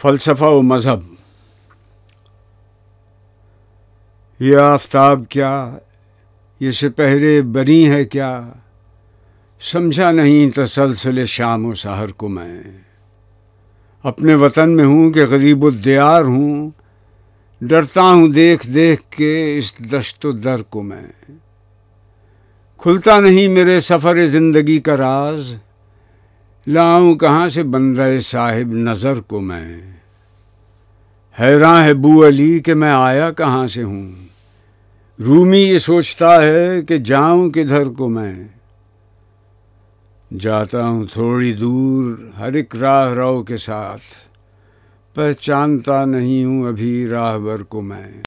فلسفہ و مذہب۔ یہ آفتاب کیا؟ یہ سپہرے بنی ہے کیا؟ سمجھا نہیں تسلسل شام و سحر کو میں۔ اپنے وطن میں ہوں کہ غریب الدیار ہوں، ڈرتا ہوں دیکھ دیکھ کے اس دشت و در کو میں۔ کھلتا نہیں میرے سفر زندگی کا راز۔ لاؤں کہاں سے بندہ صاحب نظر کو میں؟ حیراں ہے بو علی کہ میں آیا کہاں سے ہوں؟ رومی یہ سوچتا ہے کہ جاؤں کدھر کو میں؟ جاتا ہوں تھوڑی دور ہر ایک راہ رو کے ساتھ، پہچانتا نہیں ہوں ابھی راہ بر کو میں۔